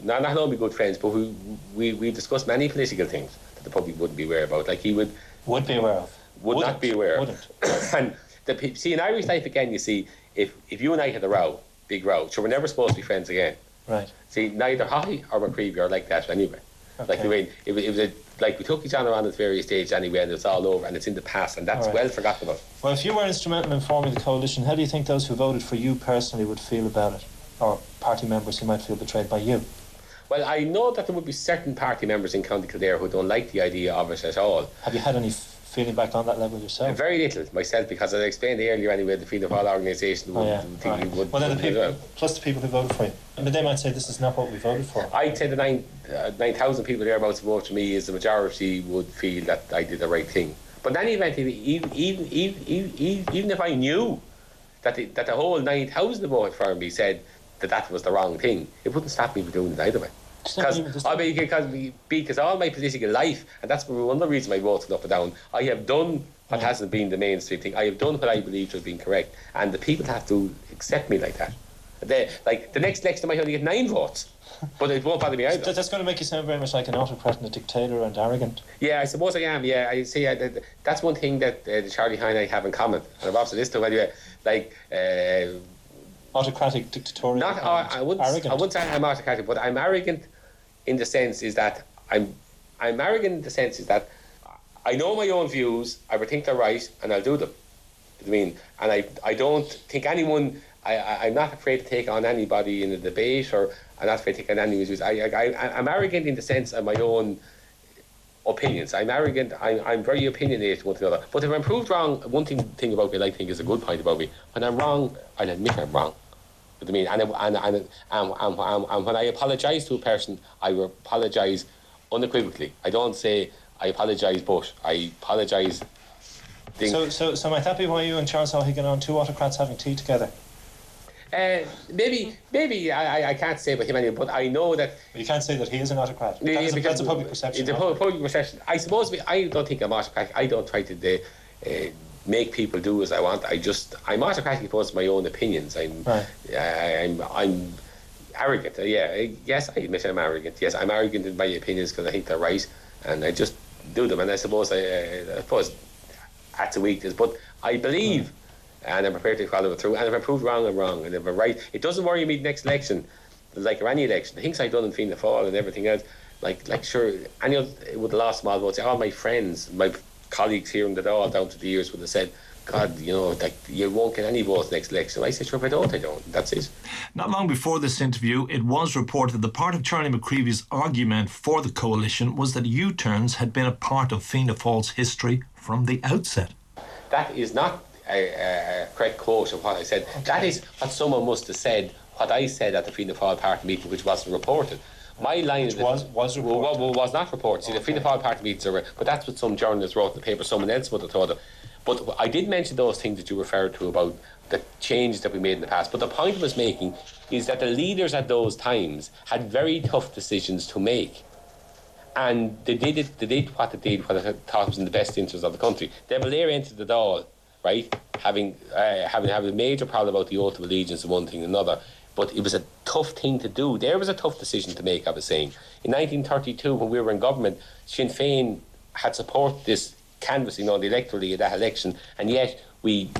not, not only good friends, but we, we, we discussed many political things that the public wouldn't be aware about. Like he would would be aware of, would wouldn't. not be aware. Wouldn't. and the, see in Irish life again, you see if if you and I had a row, big row, so we're never supposed to be friends again. Right. See, neither Haughey or McCreevy are like that anyway. Okay. Like the way it, it was a like we took each other on at various stages anyway, and it's all over, and it's in the past, and that's right. well forgotten about. Well, if you were instrumental in forming the coalition, how do you think those who voted for you personally would feel about it, or party members who might feel betrayed by you? Well, I know that there would be certain party members in County Kildare who don't like the idea of it at all. Have you had any feeling back on that level yourself? Very little myself, because as I explained earlier anyway, the Fianna Fáil organisation would oh, yeah. think right. would. Well, then the people, plus the people who voted for you. I mean, they might say this is not what we voted for. I'd say the nine uh, nine thousand people thereabouts who voted for me is the majority would feel that I did the right thing. But in any event, even even even, even, even if I knew that the, that the whole nine thousand voted for me said that that was the wrong thing, it wouldn't stop me from doing it either way. Because I mean, because because all my political life, and that's one of the reasons I voted up and down. I have done what hasn't been the mainstream thing. I have done what I believe to have been correct, and the people have to accept me like that. They, like the next election, I might only get nine votes, but it won't bother me either. That's going to make you sound very much like an autocrat and a dictator and arrogant. Yeah, I suppose I am. Yeah, I see. Uh, that's one thing that uh, Charlie Hine I have in common, and I've also this to anyway. Like. Uh, autocratic, dictatorial. Not, uh, I wouldn't. Arrogant. I wouldn't say I'm autocratic, but I'm arrogant in the sense is that I'm I'm arrogant in the sense is that I know my own views. I would think they're right, and I'll do them. I mean, and I I don't think anyone. I, I am not afraid to take on anybody in a debate, or I'm not afraid to take on anyone's views. I, I I'm arrogant in the sense of my own opinions. I'm arrogant. I'm, I'm very opinionated one to another. But if I'm proved wrong, one thing thing about me I think is a good point about me. When I'm wrong, I'll admit I'm wrong. I mean, and, and, and, and, when I apologise to a person, I apologise unequivocally. I don't say I apologise, but I apologise. So, so, so might that be why you and Charles get on two autocrats having tea together? Uh, maybe, maybe I, I can't say about him anyway, but I know that. But you can't say that he is an autocrat. That is a, that's a public perception. The public perception. I suppose I don't think I'm autocratic. I don't try to uh, make people do as I want. I just I'm autocratic because of my own opinions. I'm right. I, I'm I'm arrogant. Uh, yeah, yes, I admit I'm arrogant. Yes, I'm arrogant in my opinions because I think they're right, and I just do them. And I suppose I, I suppose that's a weakness, but I believe. Mm and I'm prepared to follow it through. And if I'm proved wrong, I'm wrong. And if I'm right, it doesn't worry me next election, like any election. The things I've done in Fianna Fáil and everything else, like like sure, any of with the last small votes, all my friends, my colleagues here the all down to the years would have said. God, you know, like you won't get any votes next election. I said, sure, if I don't, I don't. That's it. Not long before this interview, it was reported that part of Charlie McCreevy's argument for the coalition was that U-turns had been a part of Fianna Fáil's history from the outset. That is not a, a correct quote of what I said. Okay. That is what someone must have said, what I said at the Fianna Fáil party meeting, which wasn't reported. My line which was was reported. Well, was not reported. See, the Fianna Fáil party meetings are, but that's what some journalists wrote in the paper. Someone else would have thought of. But I did mention those things that you referred to about the changes that we made in the past. But the point I was making is that the leaders at those times had very tough decisions to make. And they did it, they did what they did, what they thought was in the best interest of the country. De Valera entered the Dáil, right? Having uh, having having a major problem about the oath of allegiance and one thing and another. But it was a tough thing to do. There was a tough decision to make, I was saying. In 1932, when we were in government, Sinn Féin had supported this canvassing on the electorally of that election, and yet we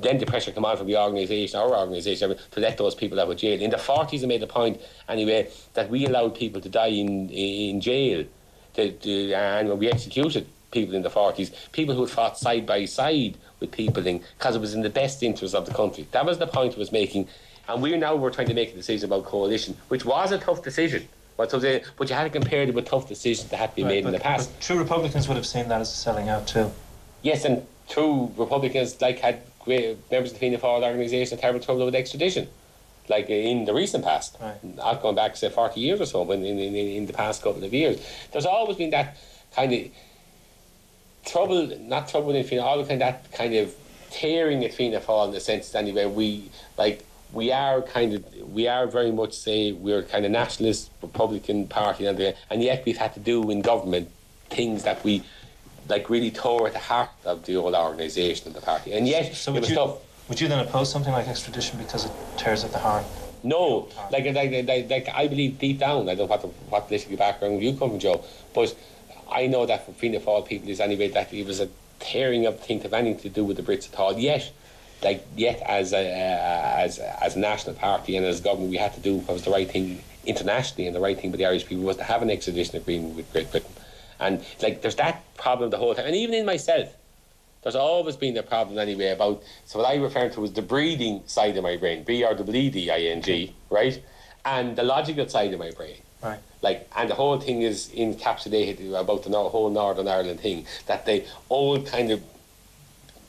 then the pressure came on from the organisation, our organisation, to let those people out of jail. In the 40s, I made the point, anyway, that we allowed people to die in in jail, to, to, and we executed people in the 40s, people who had fought side by side with people in, because it was in the best interest of the country. That was the point I was making. And we now were trying to make a decision about coalition, which was a tough decision. But, but you had to compare it with tough decisions that had to be right, made but, in the past. True Republicans would have seen that as a selling out too. Yes, and true Republicans like had great members of the Fianna Fáil organisation terrible trouble with extradition, like in the recent past. Right. Not going back say forty years or so, but in, in, in the past couple of years, there's always been that kind of trouble, not trouble in Fianna, the kind of that kind of tearing at Fianna Fáil in the sense that anyway we like we are kind of we are very much say we're kind of nationalist Republican party and and yet we've had to do in government things that we like really tore at the heart of the old organisation of the party and yet so it was you, tough. Would you then oppose something like extradition because it tears at the heart? No, like, like, like, like I believe deep down, I don't know what the, what political background you come from, Joe, but I know that for Fianna Fáil people is anyway that it was a tearing of things have anything to do with the Brits at all. Yet, like yet as a uh, as as a national party and as government, we had to do what was the right thing internationally, and the right thing for the Irish people was to have an extradition agreement with Great Britain. And like there's that problem the whole time, and even in myself, there's always been a problem anyway about. So what I refer to as the breeding side of my brain, B R W D I N G, right, and the logical side of my brain. Right. Like, and the whole thing is encapsulated about the whole Northern Ireland thing. That the old kind of,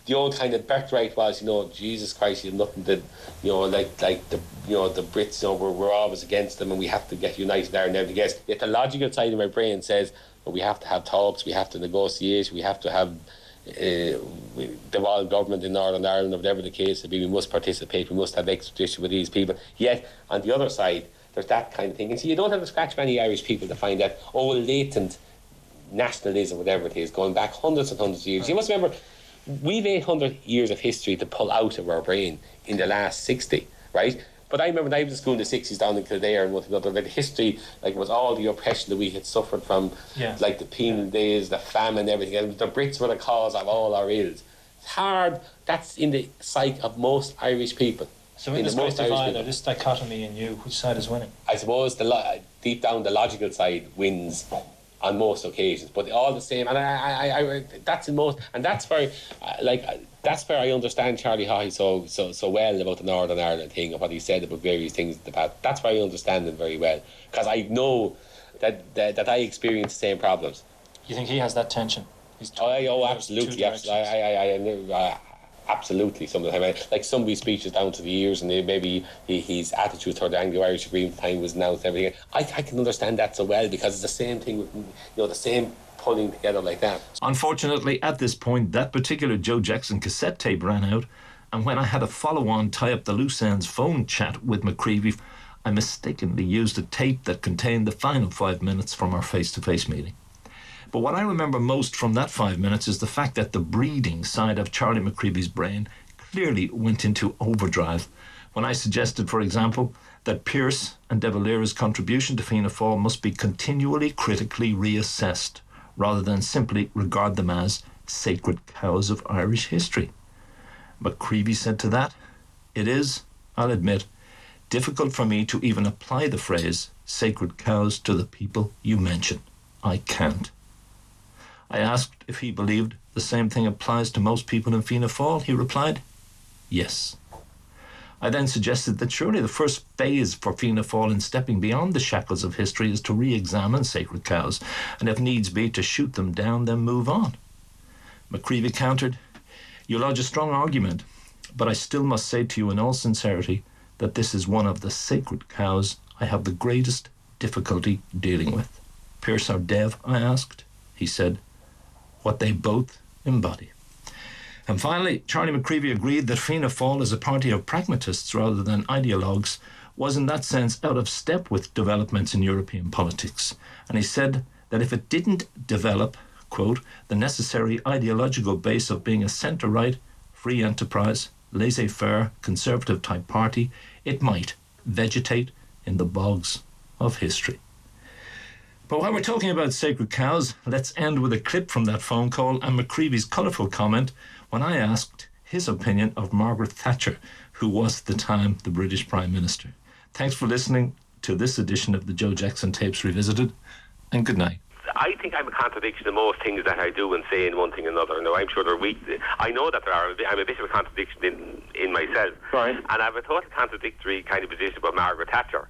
the old kind of birthright was, you know, Jesus Christ, you have nothing to, you know, like like the, you know, the Brits, you know, we're, we're always against them, and we have to get united there and everything else. Yet the logical side of my brain says, well, we have to have talks, we have to negotiate, we have to have. Uh, the wild government in Northern Ireland, or whatever the case may be, we must participate, we must have extradition with these people. Yet, on the other side, there's that kind of thing. And so you don't have to scratch many Irish people to find that, oh, latent nationalism, whatever it is, going back hundreds and hundreds of years. You must remember, we've 800 years of history to pull out of our brain in the last 60, right? But I remember when I was in school in the 60s down in Kildare and what another, like history, like it was all the oppression that we had suffered from, yeah. like the penal days, the famine, everything. And the Brits were the cause of all our ills. It's hard. That's in the psyche of most Irish people. So in, in this great divide, or this dichotomy in you, which side is winning? I suppose the lo- deep down the logical side wins on most occasions, but all the same, and I, I, I, that's in most, and that's uh, like, uh, that's where I understand Charlie Haughey so, so, so well about the Northern Ireland thing and what he said about various things in the past. That's where I understand him very well because I know that, that that I experience the same problems. You think he has that tension? He's oh, oh, absolutely, absolutely. I, I, I, I, absolutely some of the time. Like some of his speeches down to the ears, and maybe his attitude toward the Anglo-Irish Agreement time was announced everything. I, I can understand that so well because it's the same thing with you know the same pulling together like that. Unfortunately, at this point, that particular Joe Jackson cassette tape ran out, And when I had a follow on tie up the loose ends phone chat with McCreevy, I mistakenly used a tape that contained the final five minutes from our face to face meeting. But what I remember most from that five minutes is the fact that the breeding side of Charlie McCreevy's brain clearly went into overdrive when I suggested, for example, that Pearse and De Valera's contribution to Fianna Fáil must be continually critically reassessed rather than simply regard them as sacred cows of Irish history. McCreevy said to that, It is, I'll admit, difficult for me to even apply the phrase sacred cows to the people you mention. I can't. I asked if he believed the same thing applies to most people in Fianna Fáil. He replied, Yes. I then suggested that surely the first phase for Fianna Fáil in stepping beyond the shackles of history is to re examine sacred cows, and if needs be, to shoot them down, then move on. McCreevy countered, You lodge a strong argument, but I still must say to you in all sincerity that this is one of the sacred cows I have the greatest difficulty dealing with. Pearse or Dev, I asked. He said, What they both embody. And finally, Charlie McCreevy agreed that Fianna Fáil, as a party of pragmatists rather than ideologues, was in that sense out of step with developments in European politics. And he said that if it didn't develop, quote, the necessary ideological base of being a centre right, free enterprise, laissez faire, conservative type party, it might vegetate in the bogs of history. But while we're talking about sacred cows, let's end with a clip from that phone call and McCreevy's colourful comment when I asked his opinion of Margaret Thatcher, who was at the time the British Prime Minister. Thanks for listening to this edition of the Joe Jackson Tapes Revisited, and good night. I think I'm a contradiction in most things that I do and say in one thing and another. Now, I'm sure there are weak. I know that there are. I'm a bit of a contradiction in, in myself. Right. And I have a total contradictory kind of position about Margaret Thatcher.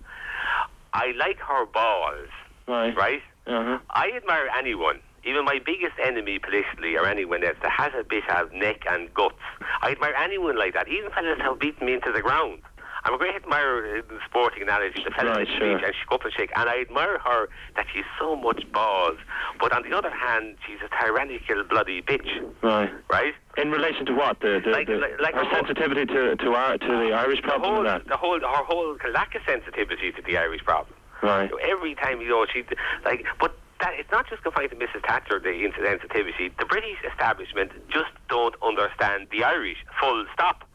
I like her balls. Right. Right? Uh-huh. I admire anyone even my biggest enemy politically or anyone else that has a bit of neck and guts. I admire anyone like that, even fellas that have beaten me into the ground. I'm a great admirer in the sporting analogy, the fella right, that sure. and she and shake, and I admire her that she's so much balls. But on the other hand, she's a tyrannical bloody bitch. Right. Right? In relation to what? The, the, Like- the, like- like her the whole- sensitivity to to, our, to the Irish problem. The whole, that. the whole, her whole lack of sensitivity to the Irish problem. Right. So every time you know she like, but that it's not just confined to Mrs. Thatcher the insensitivity. The British establishment just don't understand the Irish. Full stop.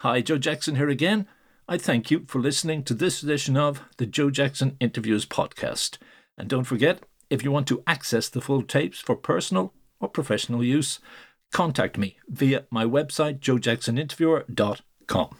Hi, Joe Jackson here again. I thank you for listening to this edition of the Joe Jackson Interviews podcast. And don't forget, if you want to access the full tapes for personal or professional use, contact me via my website, joejacksoninterviewer.com.